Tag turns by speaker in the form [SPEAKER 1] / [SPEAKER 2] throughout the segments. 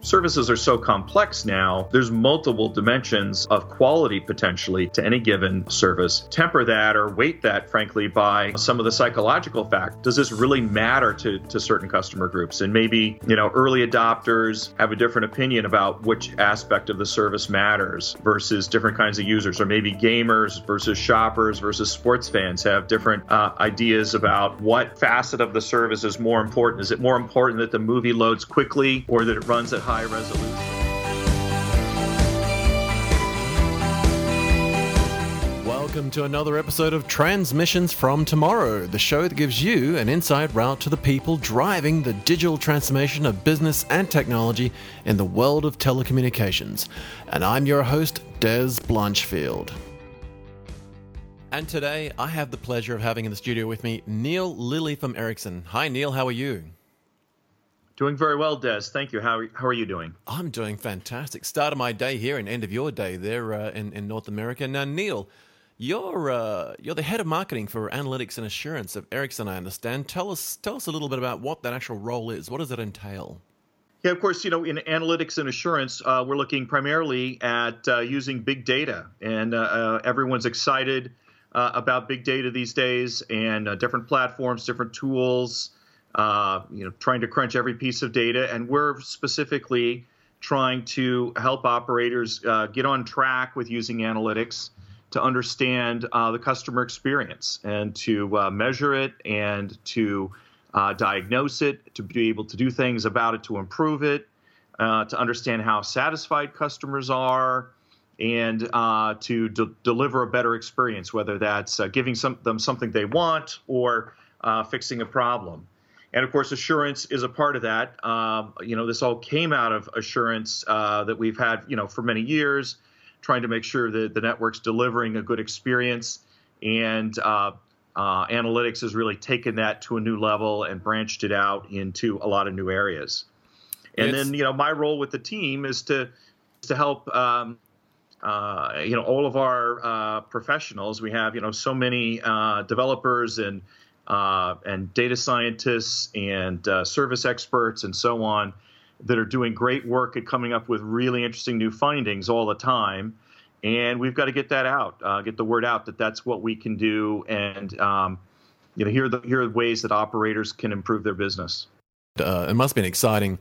[SPEAKER 1] Services are so complex now, there's multiple dimensions of quality potentially to any given service. Temper that or weight that, frankly, by some of the psychological fact. Does this really matter to, to certain customer groups? And maybe, you know, early adopters have a different opinion about which aspect of the service matters versus different kinds of users, or maybe gamers versus shoppers versus sports fans have different uh, ideas about what facet of the service is more important. Is it more important that the movie loads quickly or that it runs at high resolution.
[SPEAKER 2] Welcome to another episode of Transmissions from Tomorrow, the show that gives you an inside route to the people driving the digital transformation of business and technology in the world of telecommunications. And I'm your host, Dez Blanchfield. And today I have the pleasure of having in the studio with me Neil Lilley from Ericsson. Hi, Neil, how are you?
[SPEAKER 1] Doing very well, Dez. Thank you. How are, how are you doing?
[SPEAKER 2] I'm doing fantastic. Start of my day here and end of your day there uh, in, in North America. Now, Neil, you're uh, you're the head of marketing for analytics and assurance of Ericsson. I understand. Tell us tell us a little bit about what that actual role is. What does it entail?
[SPEAKER 1] Yeah, of course. You know, in analytics and assurance, uh, we're looking primarily at uh, using big data, and uh, uh, everyone's excited about big data these days, and different platforms, different tools uh, you know, trying to crunch every piece of data, and we're specifically trying to help operators uh, get on track with using analytics to understand uh, the customer experience and to uh, measure it and to uh, diagnose it, to be able to do things about it to improve it, uh, to understand how satisfied customers are, and uh, to de- deliver a better experience, whether that's giving some, them something they want or fixing a problem. And of course, assurance is a part of that. Um, you know, this all came out of assurance uh, that we've had, you know, for many years, trying to make sure that the network's delivering a good experience. And uh, uh, analytics has really taken that to a new level and branched it out into a lot of new areas. And it's... then, you know, my role with the team is to to help. Um, uh, you know, all of our uh, professionals. We have, you know, so many uh, developers and uh, and data scientists and uh, service experts and so on that are doing great work at coming up with really interesting new findings all the time. And we've got to get that out, uh, get the word out that that's what we can do, and um, you know, here are the here are ways that operators can improve their business.
[SPEAKER 2] Uh, it must be an exciting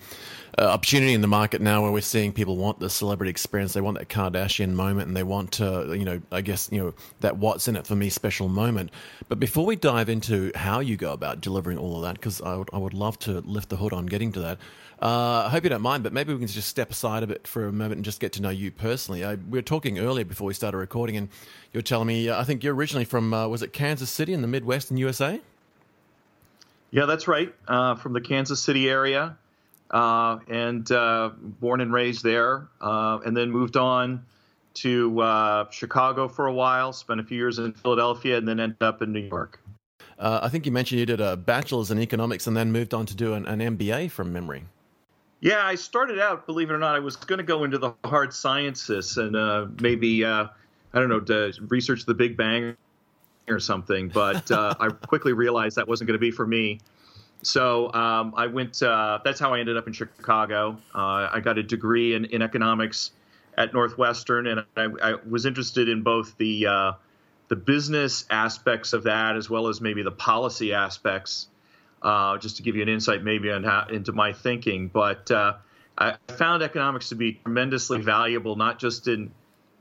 [SPEAKER 2] uh, opportunity in the market now where we're seeing people want the celebrity experience. They want that Kardashian moment and they want to, you know, I guess, you know, that what's in it for me special moment. But before we dive into how you go about delivering all of that, because I would, I would love to lift the hood on getting to that, uh, I hope you don't mind, but maybe we can just step aside a bit for a moment and just get to know you personally. I, we were talking earlier before we started recording, and you were telling me, uh, I think you're originally from, uh, was it Kansas City in the Midwest in USA?
[SPEAKER 1] Yeah, that's right. Uh, from the Kansas City area, uh, and uh, born and raised there, uh, and then moved on to uh, Chicago for a while. Spent a few years in Philadelphia, and then ended up in New York.
[SPEAKER 2] Uh, I think you mentioned you did a bachelor's in economics and then moved on to do an, an MBA from memory.
[SPEAKER 1] Yeah, I started out, believe it or not, I was going to go into the hard sciences and maybe I don't know to research the Big Bang or something. But uh, I quickly realized that wasn't going to be for me. So um, I went. Uh, that's how I ended up in Chicago. Uh, I got a degree in, in economics at Northwestern, and I, I was interested in both the uh, the business aspects of that as well as maybe the policy aspects. Uh, just to give you an insight, maybe on how, into my thinking, but uh, I found economics to be tremendously valuable, not just in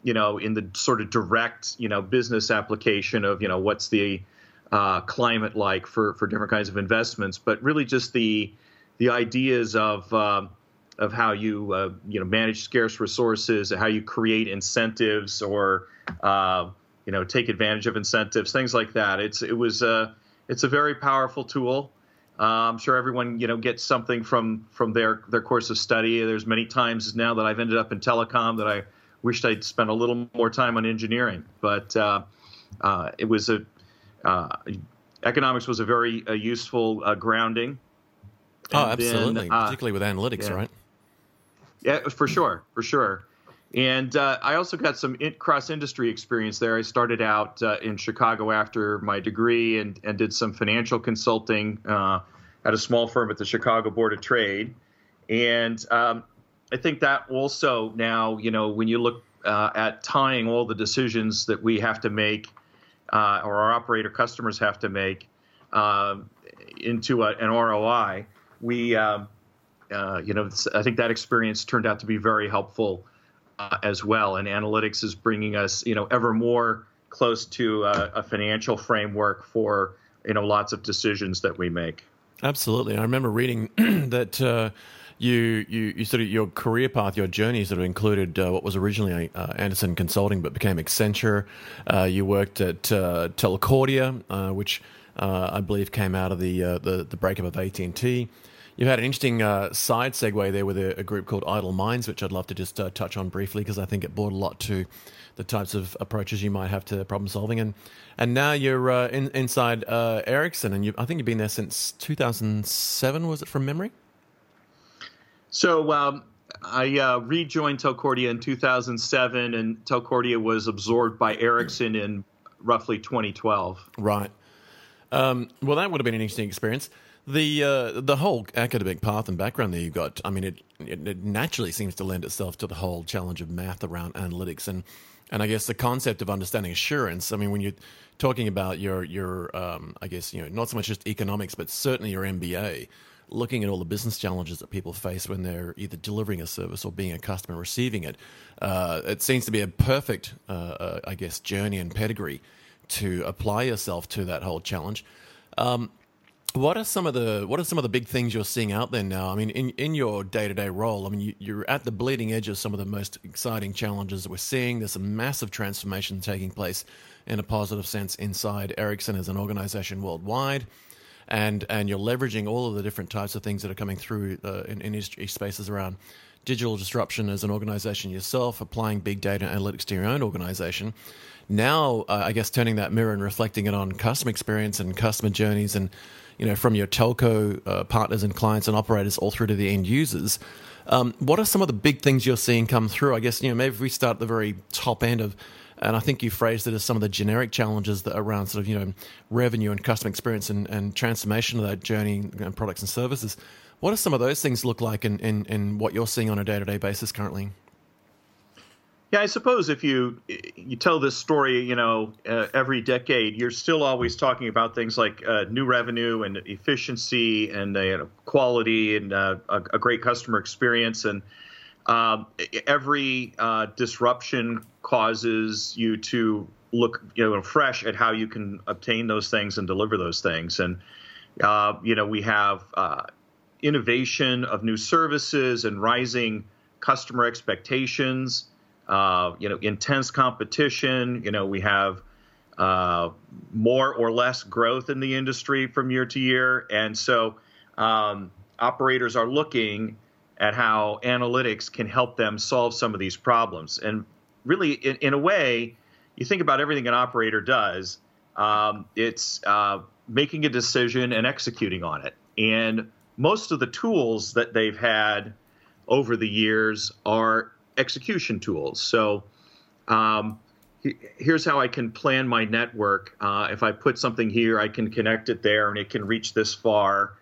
[SPEAKER 1] you know, in the sort of direct, you know, business application of, you know, what's the uh, climate like for, for different kinds of investments, but really just the the ideas of um, of how you uh, you know manage scarce resources, how you create incentives, or uh, you know take advantage of incentives, things like that. It's it was a it's a very powerful tool. Uh, I'm sure everyone you know gets something from from their their course of study. There's many times now that I've ended up in telecom that I wished I'd spent a little more time on engineering, but uh, uh, it was a uh, economics was a very uh, useful uh, grounding.
[SPEAKER 2] Oh, absolutely, then, particularly with analytics,
[SPEAKER 1] yeah.
[SPEAKER 2] right?
[SPEAKER 1] Yeah, for sure, for sure. And uh, I also got some in- cross industry experience there. I started out uh, in Chicago after my degree and, and did some financial consulting uh, at a small firm at the Chicago Board of Trade. And um, I think that also now, you know, when you look uh, at tying all the decisions that we have to make uh, or our operator customers have to make uh, into a, an ROI, we, um, uh, you know, I think that experience turned out to be very helpful uh, as well. And analytics is bringing us, you know, ever more close to a, a financial framework for, you know, lots of decisions that we make.
[SPEAKER 2] Absolutely. I remember reading that uh, you, you, you sort of your career path, your journey sort of included uh, what was originally uh, Andersen Consulting, but became Accenture. Uh, you worked at uh, Telcordia, uh, which I believe came out of the the, the breakup of AT and T. You've had an interesting side segue there with a, a, group called Idle Minds, which I'd love to just touch on briefly because I think it brought a lot to the types of approaches you might have to problem solving. And and now you're uh, in, inside uh, Ericsson, and you, I think you've been there since 2007. Was it from memory?
[SPEAKER 1] So um, I uh, rejoined Telcordia in 2007, and Telcordia was absorbed by Ericsson in roughly 2012.
[SPEAKER 2] Right. Um, well, that would have been an interesting experience. The uh, the whole academic path and background that you've got, I mean, it, it, it naturally seems to lend itself to the whole challenge of math around analytics and and I guess the concept of understanding assurance. I mean, when you're talking about your your, um, I guess you know, not so much just economics, but certainly your MBA, looking at all the business challenges that people face when they're either delivering a service or being a customer receiving it, uh, it seems to be a perfect, uh, uh, I guess, journey and pedigree to apply yourself to that whole challenge. Um, what are some of the what are some of the big things you're seeing out there now? I mean, in, in your day to day role, I mean, you, are at the bleeding edge of some of the most exciting challenges that we're seeing. There's a massive transformation taking place in a positive sense inside Ericsson as an organization worldwide, and and you're leveraging all of the different types of things that are coming through uh, in industry spaces around digital disruption as an organization yourself, applying big data analytics to your own organization. Now, uh, I guess turning that mirror and reflecting it on customer experience and customer journeys and you know, from your telco uh, partners and clients and operators all through to the end users. Um, what are some of the big things you're seeing come through? I guess you know maybe if we start at the very top end of, and I think you phrased it as some of the generic challenges that around sort of you know revenue and customer experience and, and transformation of that journey and products and services. What do some of those things look like in, in, in what you're seeing on a day to day basis currently?
[SPEAKER 1] Yeah, I suppose if you you tell this story, you know, uh, every decade, you're still always talking about things like uh, new revenue and efficiency and uh, you know, quality and uh, a, a, great customer experience. And um, every uh, disruption causes you to look, you know, fresh at how you can obtain those things and deliver those things. And uh, you know, we have innovation of new services and rising customer expectations uh, you know, intense competition. You know, we have uh, more or less growth in the industry from year to year, and so um, operators are looking at how analytics can help them solve some of these problems. And really, in, in a way, you think about everything an operator does. Um, it's uh, making a decision and executing on it. And most of the tools that they've had over the years are execution tools. So um, here's how I can plan my network. Uh, if I put something here, I can connect it there and it can reach this far.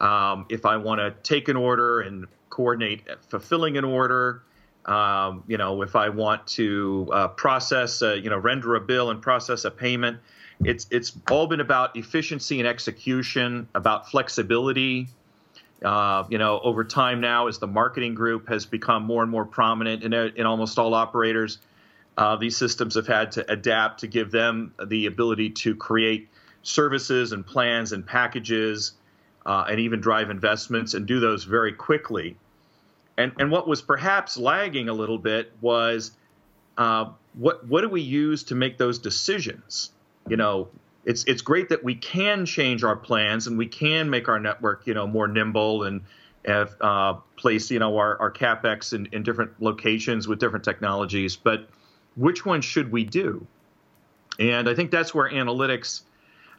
[SPEAKER 1] Um, if I want to take an order and coordinate fulfilling an order, um, you know, if I want to uh, process, a, you know, render a bill and process a payment, it's it's all been about efficiency and execution, about flexibility, uh, you know, over time now, as the marketing group has become more and more prominent in, in almost all operators, uh, these systems have had to adapt to give them the ability to create services and plans and packages uh, and even drive investments and do those very quickly. And, and what was perhaps lagging a little bit was uh, what, what do we use to make those decisions? You know, it's it's great that we can change our plans and we can make our network you know more nimble and have, uh, place you know our, our capex in, in different locations with different technologies. But which one should we do? And I think that's where analytics,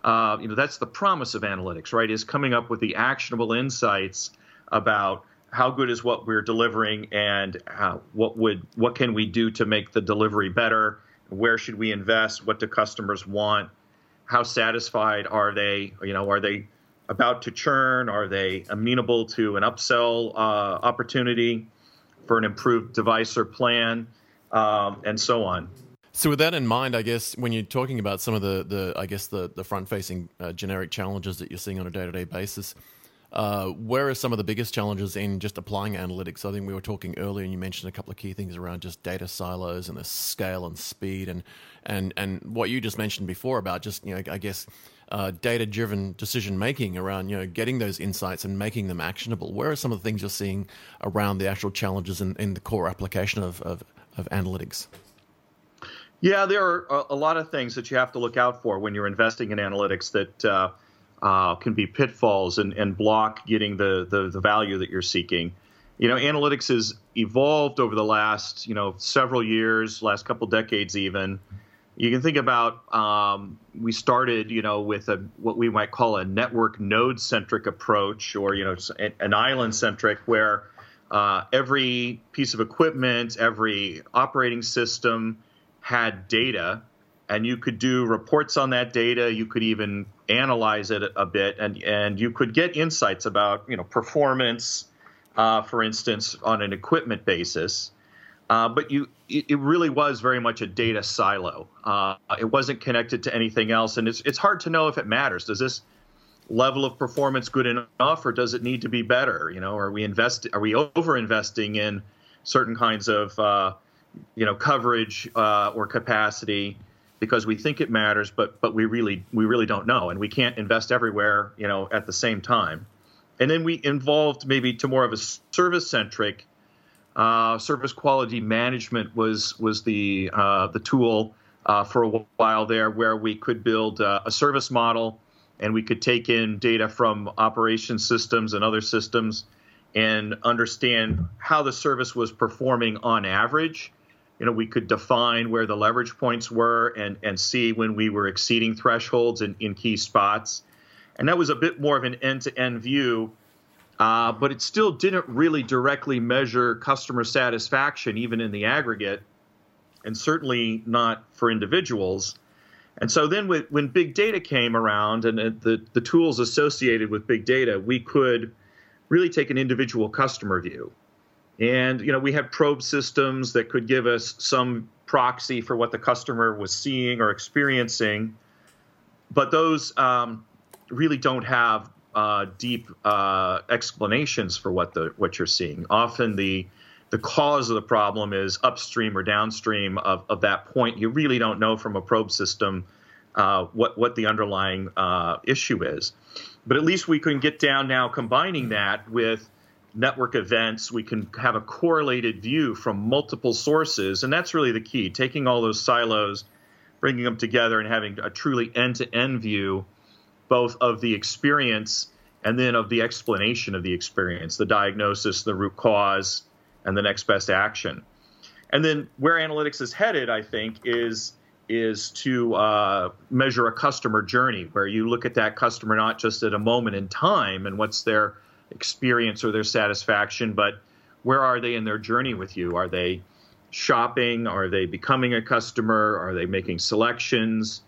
[SPEAKER 1] uh, you know, that's the promise of analytics, right? Is coming up with the actionable insights about how good is what we're delivering and how, what would what can we do to make the delivery better? Where should we invest? What do customers want? how satisfied are they? You know, are they about to churn? Are they amenable to an upsell uh, opportunity? for an improved device or plan, um, and so on.
[SPEAKER 2] So with that in mind, I guess when you're talking about some of the, the I guess the, the front facing uh, generic challenges that you're seeing on a day to day basis, uh, where are some of the biggest challenges in just applying analytics? I think we were talking earlier, and you mentioned a couple of key things around just data silos and the scale and speed, and and and what you just mentioned before about just you know I guess uh, data driven decision making around you know getting those insights and making them actionable. Where are some of the things you're seeing around the actual challenges in, in the core application of, of, of analytics?
[SPEAKER 1] Yeah, there are a lot of things that you have to look out for when you're investing in analytics that uh, uh, can be pitfalls and, and block getting the, the, the value that you're seeking. You know, analytics has evolved over the last you know several years, last couple decades even. You can think about um, we started you know with a what we might call a network node centric approach, or you know an island centric, where uh, every piece of equipment, every operating system had data and you could do reports on that data. You could even analyze it a bit, and and you could get insights about you know performance, uh, for instance, on an equipment basis. Uh, but you, it, really was very much a data silo. Uh, it wasn't connected to anything else, and it's it's hard to know if it matters. Does this level of performance good enough, or does it need to be better? You know, are we invest? Are we over investing in certain kinds of uh, you know coverage uh, or capacity? because we think it matters, but but we really we really don't know, and we can't invest everywhere, you know, at the same time. And then we involved maybe to more of a service centric. Uh, service quality management was was the uh, the tool uh, for a while there, where we could build uh, a service model, and we could take in data from operation systems and other systems, and understand how the service was performing on average you know, we could define where the leverage points were and, and see when we were exceeding thresholds in, in key spots. And that was a bit more of an end to end view, uh, but it still didn't really directly measure customer satisfaction, even in the aggregate, and certainly not for individuals. And so then when big data came around and the, the tools associated with big data, we could really take an individual customer view. And you know, we had probe systems that could give us some proxy for what the customer was seeing or experiencing, but those um, really don't have uh, deep uh, explanations for what the what you're seeing. Often the the cause of the problem is upstream or downstream of, of that point. You really don't know from a probe system uh, what what the underlying uh, issue is. But at least we can get down now, combining that with network events, we can have a correlated view from multiple sources. And that's really the key taking all those silos, bringing them together, and having a truly end to end view, both of the experience and then of the explanation of the experience, the diagnosis, the root cause, and the next best action. And then where analytics is headed, I think, is is to uh, measure a customer journey, where you look at that customer not just at a moment in time and what's their experience or their satisfaction, but where are they in their journey with you? Are they shopping? Are they becoming a customer? Are they making selections?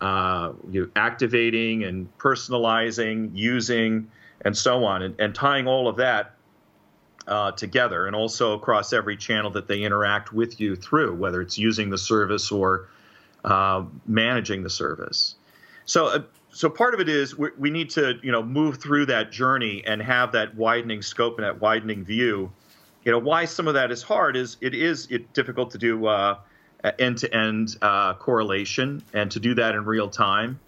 [SPEAKER 1] Uh, you activating and personalizing, using, and so on, and, and tying all of that uh, together, and also across every channel that they interact with you through, whether it's using the service or uh, managing the service. So, uh, so part of it is we, we, need to you know move through that journey and have that widening scope and that widening view. You know why some of that is hard is it is it difficult to do uh, end-to-end uh, correlation and to do that in real time.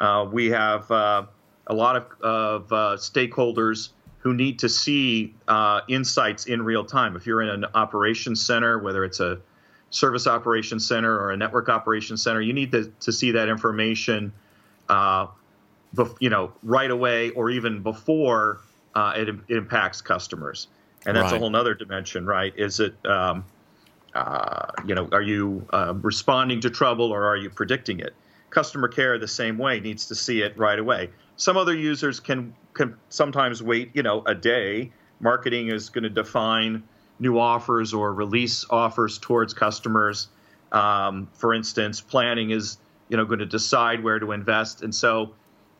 [SPEAKER 1] Uh, we have uh, a lot of, of uh, stakeholders who need to see uh, insights in real time. If you're in an operations center, whether it's a service operations center or a network operations center, you need to, to see that information uh, you know, right away or even before uh, it, it, impacts customers. And that's right. a whole other dimension, right? Is it, um, uh, you know, are you uh, responding to trouble or are you predicting it? Customer care, the same way, needs to see it right away. Some other users can can sometimes wait, you know, a day. Marketing is going to define new offers or release offers towards customers. Um, for instance, planning is you know going to decide where to invest, and so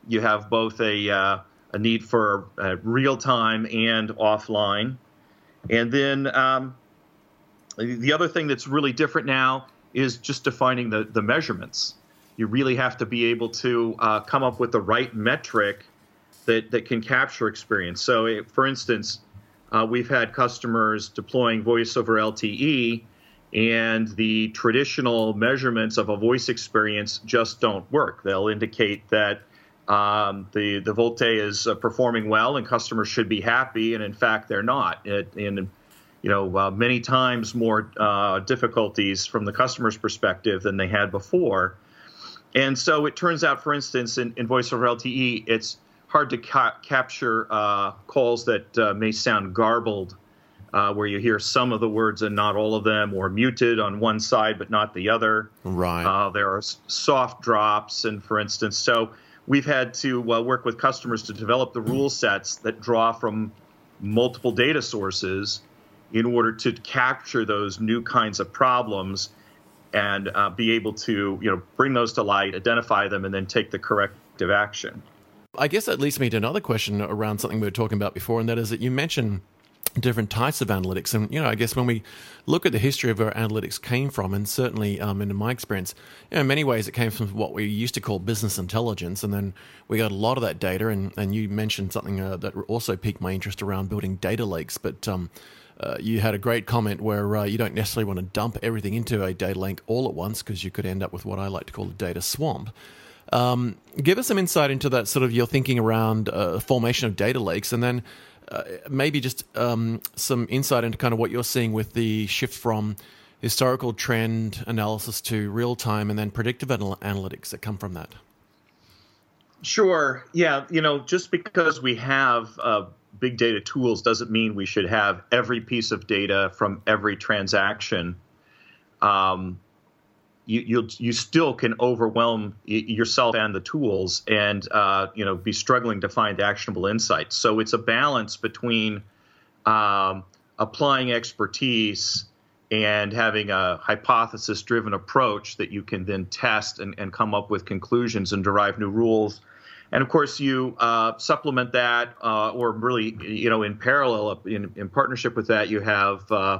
[SPEAKER 1] you have both a uh, a need for uh, real time and offline, and then um, the other thing that's really different now is just defining the, the measurements. You really have to be able to uh, come up with the right metric that, that can capture experience. So, it, for instance, uh, we've had customers deploying voice over LTE, and the traditional measurements of a voice experience just don't work. They'll indicate that um, the the VoLTE is uh, performing well and customers should be happy, and in fact they're not. It, and you know, uh, many times more uh, difficulties from the customer's perspective than they had before. And so it turns out, for instance, in, in voice over LTE, it's hard to ca- capture uh, calls that uh, may sound garbled, uh, where you hear some of the words and not all of them, or muted on one side but not the other.
[SPEAKER 2] Right.
[SPEAKER 1] Uh, there are soft drops, and for instance, so we've had to work with customers to develop the rule sets that draw from multiple data sources in order to capture those new kinds of problems and uh, be able to you know bring those to light, identify them, and then take the corrective action.
[SPEAKER 2] I guess that leads me to another question around something we were talking about before, and that is that you mentioned different types of analytics. And, you know, I guess when we look at the history of where analytics came from, and certainly um, in my experience, you know, in many ways it came from what we used to call business intelligence. And then we got a lot of that data. And, and you mentioned something uh, that also piqued my interest around building data lakes. But um, uh, you had a great comment where uh, you don't necessarily want to dump everything into a data lake all at once because you could end up with what I like to call a data swamp. Um, give us some insight into that sort of your thinking around uh, formation of data lakes, and then uh, maybe just um, some insight into kind of what you're seeing with the shift from historical trend analysis to real time, and then predictive anal- analytics that come from that.
[SPEAKER 1] Sure. Yeah. You know, just because we have uh, big data tools doesn't mean we should have every piece of data from every transaction. Um, you you you still can overwhelm yourself and the tools, and uh, you know be struggling to find actionable insights. So it's a balance between um, applying expertise and having a hypothesis-driven approach that you can then test and, and come up with conclusions and derive new rules and of course you uh, supplement that, uh, or really, you know, in parallel, in, in partnership with that, you have, uh,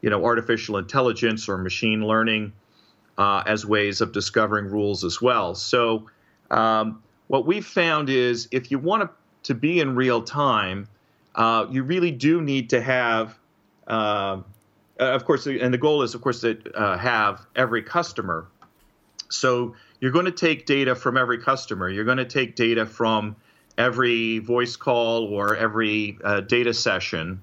[SPEAKER 1] you know, artificial intelligence or machine learning uh, as ways of discovering rules as well. So um, what we've found is if you want to, be in real time, uh, you really do need to have, uh, of course, and the goal is, of course, to have every customer. So you're going to take data from every customer. You're going to take data from every voice call or every uh, data session.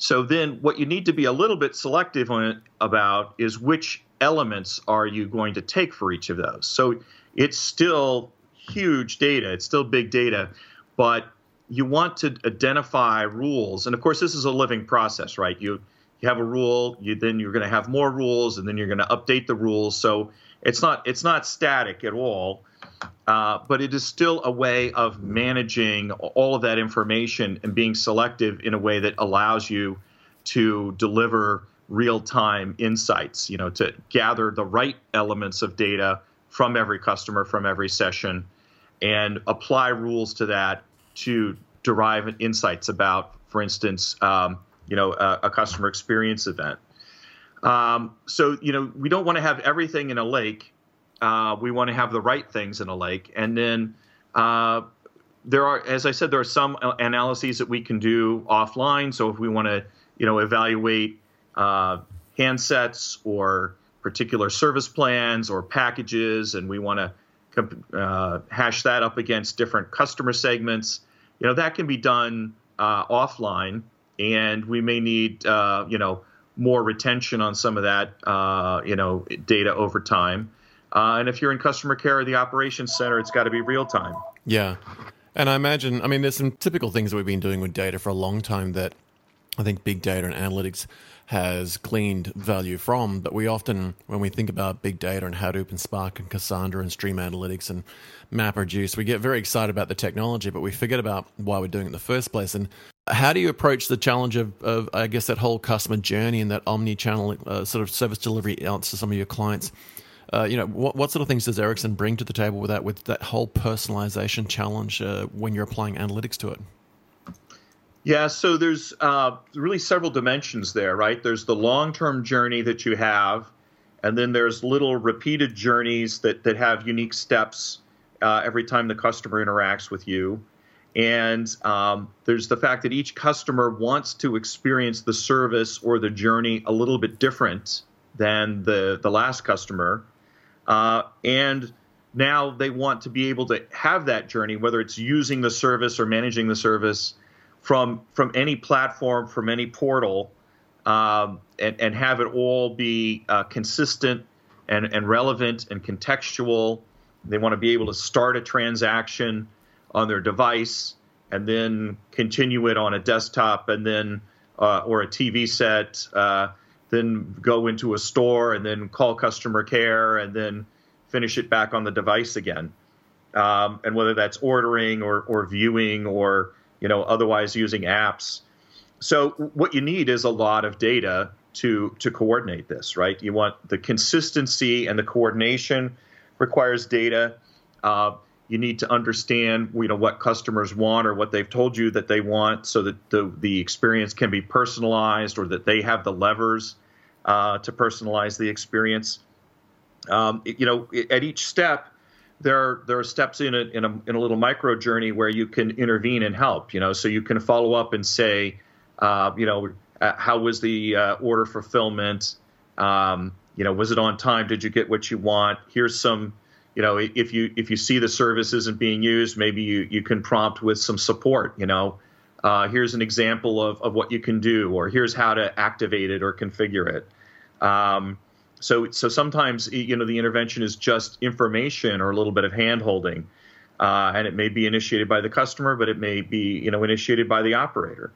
[SPEAKER 1] So then, what you need to be a little bit selective on about is which elements are you going to take for each of those. So it's still huge data. It's still big data, but you want to identify rules. And of course, this is a living process, right? You you have a rule, you then you're going to have more rules, and then you're going to update the rules. So it's not it's not static at all, uh, but it is still a way of managing all of that information and being selective in a way that allows you to deliver real-time insights. You know, to gather the right elements of data from every customer, from every session, and apply rules to that to derive insights about, for instance, um, you know, a, a customer experience event. Um, so you know we don't want to have everything in a lake. Uh, we want to have the right things in a lake, and then uh, there are, as I said, there are some analyses that we can do offline. So if we want to, you know, evaluate uh, handsets or particular service plans or packages, and we want to uh, hash that up against different customer segments, you know, that can be done uh, offline, and we may need, uh, you know more retention on some of that, you know, data over time. Uh, and if you're in customer care or the operations center, it's got to be real time.
[SPEAKER 2] Yeah. And I imagine, I mean, there's some typical things that we've been doing with data for a long time that I think big data and analytics has gleaned value from. But we often, when we think about big data and Hadoop and Spark and Cassandra and Stream Analytics and MapReduce, we get very excited about the technology, but we forget about why we're doing it in the first place. And how do you approach the challenge of, of I guess, that whole customer journey and that omni-channel uh, sort of service delivery out to some of your clients? Uh, you know, what, what sort of things does Ericsson bring to the table with that, with that whole personalization challenge uh, when you're applying analytics to it?
[SPEAKER 1] Yeah, so there's uh, really several dimensions there, right? There's the long-term journey that you have, and then there's little repeated journeys that that have unique steps uh, every time the customer interacts with you. And um, there's the fact that each customer wants to experience the service or the journey a little bit different than the the last customer, uh, and now they want to be able to have that journey, whether it's using the service or managing the service from from any platform, from any portal, um, and, and have it all be uh, consistent and, and relevant and contextual. They want to be able to start a transaction on their device and then continue it on a desktop and then uh, or a TV set, uh, then go into a store and then call customer care and then finish it back on the device again. Um, and whether that's ordering or, or viewing or you know otherwise using apps. So what you need is a lot of data to to coordinate this, right? You want the consistency and the coordination requires data. Uh, you need to understand you know what customers want or what they've told you that they want so that the, the experience can be personalized or that they have the levers uh, to personalize the experience. Um, you know at each step there are, there are steps in a, in a in a little micro journey where you can intervene and help you know so you can follow up and say uh, you know uh, how was the uh, order fulfillment? Um, you know was it on time? Did you get what you want? Here's some you know, if you if you see the service isn't being used, maybe you, you can prompt with some support. You know, uh, here's an example of, of what you can do, or here's how to activate it or configure it. Um, so so sometimes you know the intervention is just information or a little bit of hand holding, uh, and it may be initiated by the customer, but it may be you know initiated by the operator,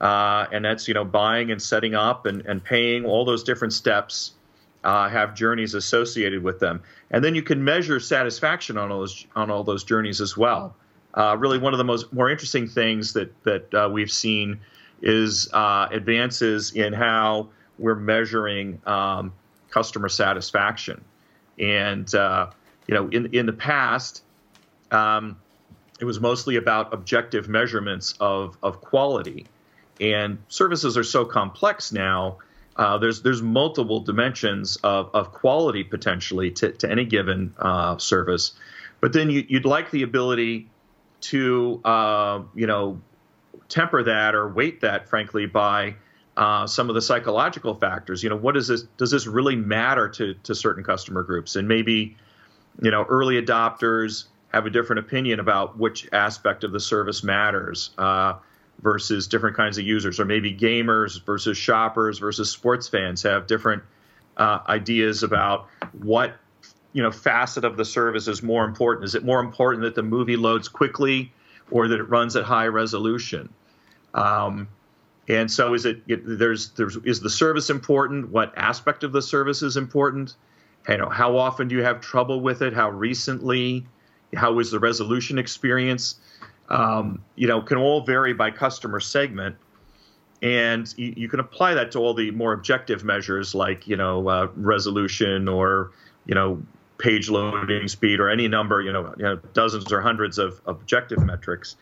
[SPEAKER 1] uh, and that's you know buying and setting up and, and paying all those different steps uh, have journeys associated with them, and then you can measure satisfaction on all those on all those journeys as well. Uh, really, one of the most more interesting things that that uh, we've seen is uh, advances in how we're measuring um, customer satisfaction, and uh, you know, in in the past. Um, it was mostly about objective measurements of, of quality. And services are so complex now uh, there's there's multiple dimensions of, of quality potentially to, to any given uh, service, but then you, would like the ability to uh, you know temper that or weight that, frankly, by uh, some of the psychological factors. You know, what does this does this really matter to to certain customer groups? And maybe you know early adopters have a different opinion about which aspect of the service matters. Uh, versus different kinds of users, or maybe gamers versus shoppers versus sports fans have different uh, ideas about what you know facet of the service is more important. Is it more important that the movie loads quickly, or that it runs at high resolution? Um, and so, is it, it there's there's is the service important? What aspect of the service is important? You know, how often do you have trouble with it? How recently? How is the resolution experience? um, you know, can all vary by customer segment. And you, you, can apply that to all the more objective measures like, you know, uh, resolution or, you know, page loading speed or any number, you know, you know dozens or hundreds of objective metrics.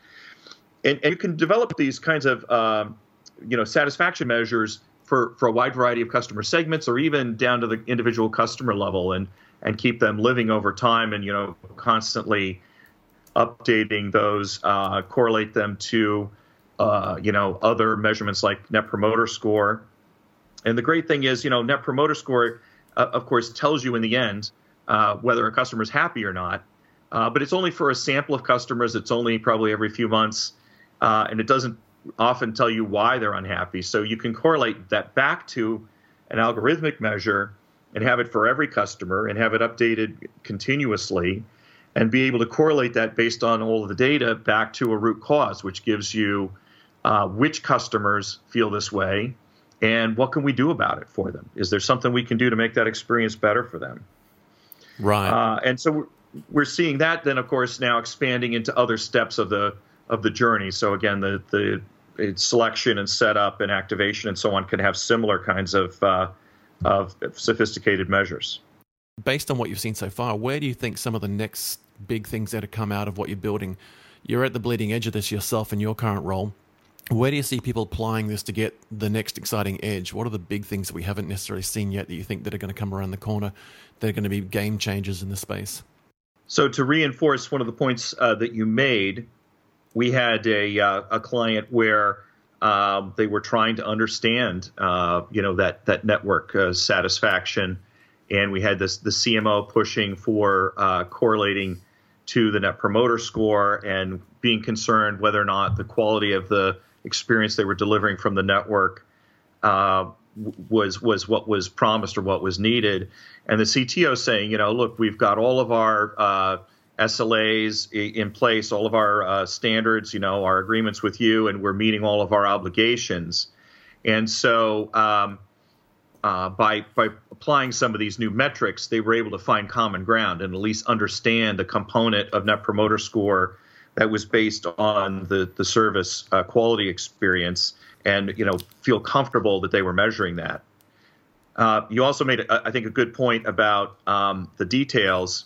[SPEAKER 1] And, and, you can develop these kinds of, um, you know, satisfaction measures for, for a wide variety of customer segments or even down to the individual customer level and, and keep them living over time and, you know, constantly updating those, uh, correlate them to uh, you know other measurements like Net Promoter Score. And the great thing is, you know, Net Promoter Score, uh, of course, tells you in the end uh, whether a customer is happy or not. Uh, but it's only for a sample of customers. It's only probably every few months, uh, and it doesn't often tell you why they're unhappy. So you can correlate that back to an algorithmic measure and have it for every customer and have it updated continuously and be able to correlate that based on all of the data back to a root cause, which gives you uh, which customers feel this way and what can we do about it for them? Is there something we can do to make that experience better for them?
[SPEAKER 2] Right. Uh,
[SPEAKER 1] and so we're, we're seeing that then, of course, now expanding into other steps of the of the journey. So again, the the selection and setup and activation and so on can have similar kinds of uh, of sophisticated measures
[SPEAKER 2] based on what you've seen so far, where do you think some of the next big things that have come out of what you're building? You're at the bleeding edge of this yourself in your current role. Where do you see people applying this to get the next exciting edge? What are the big things that we haven't necessarily seen yet that you think that are going to come around the corner that are going to be game changers in the space?
[SPEAKER 1] So to reinforce one of the points uh, that you made, we had a uh, a client where um, they were trying to understand, uh, you know, that that network uh, satisfaction, and we had this the CMO pushing for uh, correlating to the Net Promoter Score and being concerned whether or not the quality of the experience they were delivering from the network uh, was was what was promised or what was needed. And the CTO saying, you know, look, we've got all of our uh, SLAs in place, all of our uh, standards, you know, our agreements with you, and we're meeting all of our obligations. And so, um, uh, by by applying some of these new metrics, they were able to find common ground and at least understand the component of Net Promoter Score that was based on the the service uh, quality experience and you know feel comfortable that they were measuring that. Uh, you also made, I think, a good point about um, the details.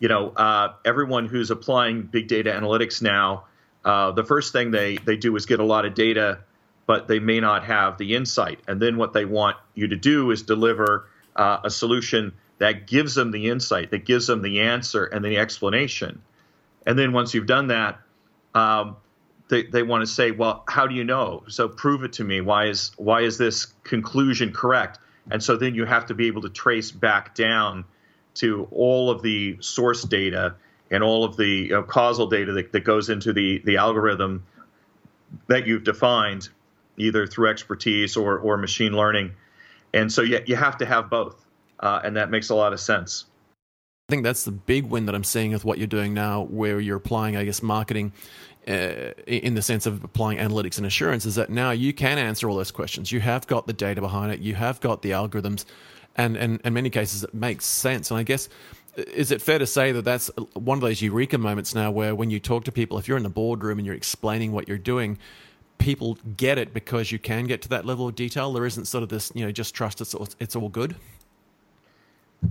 [SPEAKER 1] You know, uh, everyone who's applying big data analytics now, uh, the first thing they they do is get a lot of data, but they may not have the insight. And then what they want you to do is deliver uh, a solution that gives them the insight, that gives them the answer and the explanation. And then once you've done that, um, they, they want to say, well, how do you know? So prove it to me. Why is why is this conclusion correct? And so then you have to be able to trace back down to all of the source data and all of the you know, causal data that, that goes into the, the algorithm that you've defined, either through expertise or, or machine learning. And so you, you have to have both. Uh, and that makes a lot of sense.
[SPEAKER 2] I think that's the big win that I'm seeing with what you're doing now, where you're applying, I guess, marketing uh, in the sense of applying analytics and assurance is that now you can answer all those questions. You have got the data behind it. You have got the algorithms, and and in many cases it makes sense. And I guess is it fair to say that that's one of those eureka moments now where when you talk to people, if you're in the boardroom and you're explaining what you're doing, people get it because you can get to that level of detail. There isn't sort of this, you know, just trust it's it's all good.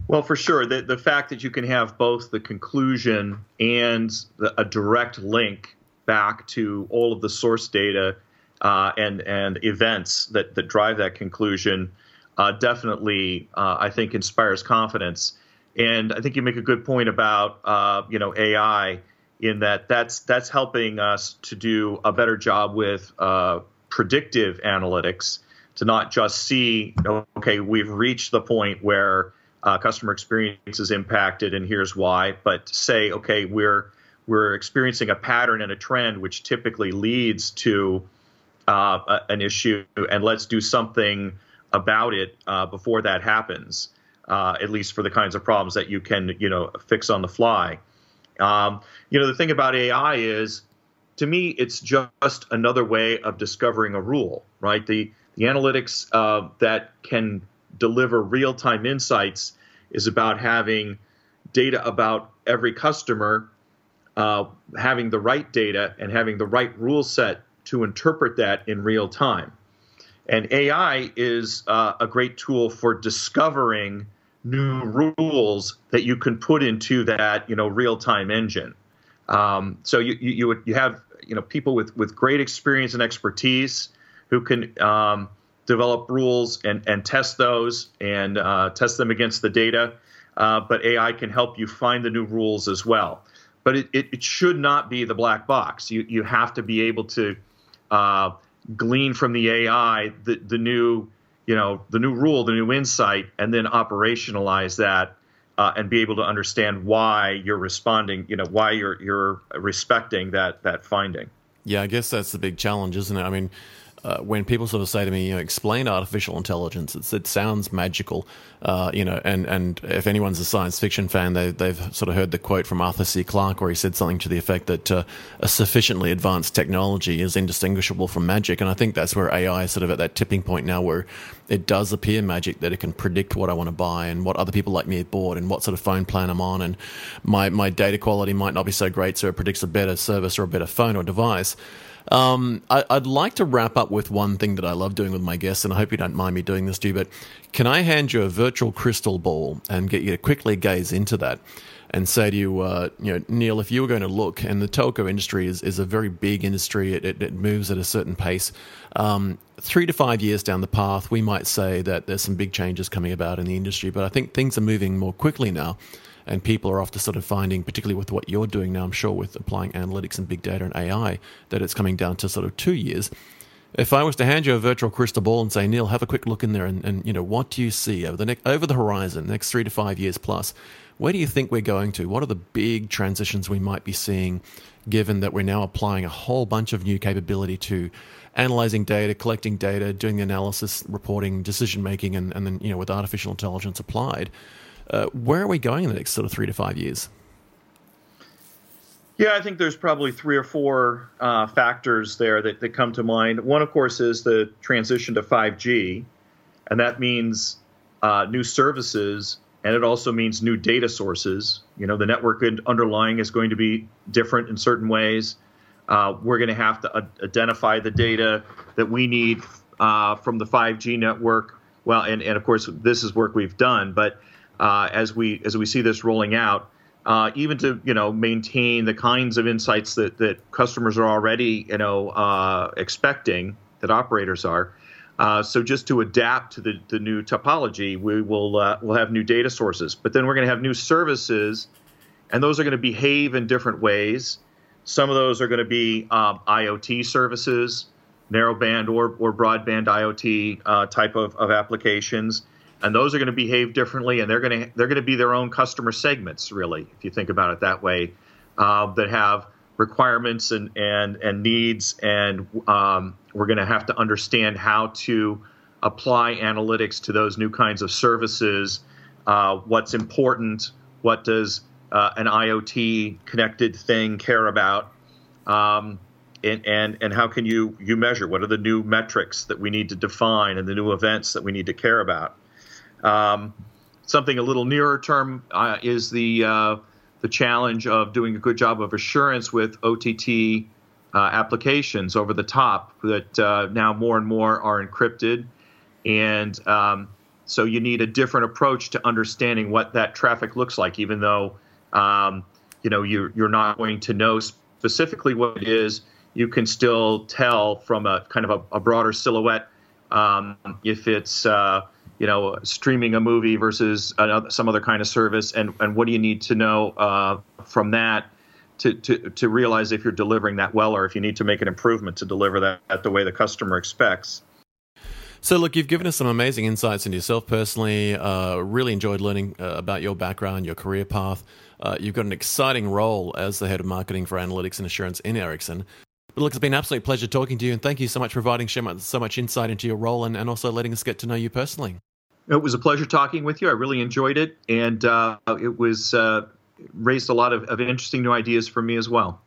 [SPEAKER 1] Well, for sure, the the fact that you can have both the conclusion and the, a direct link back to all of the source data uh, and and events that that drive that conclusion uh, definitely uh, I think inspires confidence. And I think you make a good point about uh, you know AI in that that's that's helping us to do a better job with uh, predictive analytics to not just see okay we've reached the point where uh, customer experience is impacted and here's why, but say okay we're we're experiencing a pattern and a trend which typically leads to uh, an issue, and let's do something about it uh, before that happens. Uh, at least for the kinds of problems that you can, you know, fix on the fly. Um, you know, the thing about AI is, to me, it's just another way of discovering a rule, right? The the analytics uh, that can deliver real time insights is about having data about every customer uh, having the right data and having the right rule set to interpret that in real time. And AI is uh, a great tool for discovering new rules that you can put into that you know real time engine. Um, so you, you you have you know people with with great experience and expertise who can um, develop rules and and test those and uh, test them against the data. Uh, but AI can help you find the new rules as well but it, it, it, should not be the black box. You you have to be able to uh, glean from the AI the the new you know the new rule, the new insight, and then operationalize that uh, and be able to understand why you're responding. You know why you're you're respecting that that finding.
[SPEAKER 2] Yeah, I guess that's the big challenge, isn't it? I mean, uh, when people sort of say to me, you know, explain artificial intelligence, it sounds magical, uh, you know, and, and if anyone's a science fiction fan, they, they've sort of heard the quote from Arthur C. Clarke where he said something to the effect that uh, a sufficiently advanced technology is indistinguishable from magic. And I think that's where AI is sort of at that tipping point now where it does appear magic that it can predict what I want to buy and what other people like me have bought and what sort of phone plan I'm on. And my, my data quality might not be so great, so it predicts a better service or a better phone or device. Um, I, would like to wrap up with one thing that I love doing with my guests, and I hope you don't mind me doing this to you, but can I hand you a virtual crystal ball and get you to quickly gaze into that? and say to you, uh, you know, Neil, if you were going to look, and the telco industry is, is a very big industry, it, it, it moves at a certain pace. Um, three to five years down the path, we might say that there's some big changes coming about in the industry, but I think things are moving more quickly now. And people are often sort of finding, particularly with what you're doing now, I'm sure with applying analytics and big data and AI, that it's coming down to sort of two years. If I was to hand you a virtual crystal ball and say, Neil, have a quick look in there, and, and you know, what do you see over the next, over the horizon, next three to five years plus? Where do you think we're going to? What are the big transitions we might be seeing, given that we're now applying a whole bunch of new capability to analyzing data, collecting data, doing the analysis, reporting, decision making, and, and then you know with artificial intelligence applied? Uh, where are we going in the next sort of three to five years?
[SPEAKER 1] Yeah, I think there's probably three or four uh, factors there that, that come to mind. One, of course, is the transition to 5G, and that means uh, new services and it also means new data sources. You know, the network underlying is going to be different in certain ways. Uh, we're going to have to identify the data that we need uh, from the 5G network. Well, and, and of course, this is work we've done. But uh, as we as we see this rolling out, uh, even to you know maintain the kinds of insights that that customers are already you know uh, expecting, that operators are, uh, so just to adapt to the, the new topology, we will uh, we'll have new data sources, but then we're going to have new services, and those are going to behave in different ways. Some of those are going to be um, IoT services, narrowband or, or broadband IoT uh, type of, of applications, and those are going to behave differently, and they're going to they're going to be their own customer segments, really, if you think about it that way, uh, that have requirements and and and needs, and um, we're going to have to understand how to apply analytics to those new kinds of services. Uh, what's important? What does uh, an IoT connected thing care about? Um, and, and and how can you you measure? What are the new metrics that we need to define and the new events that we need to care about? Um, something a little nearer term uh, is the uh, the challenge of doing a good job of assurance with OTT uh, applications over the top that uh, now more and more are encrypted. And um, so you need a different approach to understanding what that traffic looks like, even though um, you know you're, you're not going to know specifically what it is. You can still tell from a kind of a, a broader silhouette um, if it's uh, you know, streaming a movie versus another, some other kind of service, and, and what do you need to know uh, from that to, to, to realize if you're delivering that well or if you need to make an improvement to deliver that the way the customer expects.
[SPEAKER 2] So, look, you've given us some amazing insights into yourself personally. Uh, really enjoyed learning uh, about your background, your career path. Uh, you've got an exciting role as the head of marketing for analytics and assurance in Ericsson. But look, it's been an absolute pleasure talking to you, and thank you so much for providing so much insight into your role and, and also letting us get to know you personally.
[SPEAKER 1] It was a pleasure talking with you. I really enjoyed it, and uh, it was uh, raised a lot of, of interesting new ideas for me as well.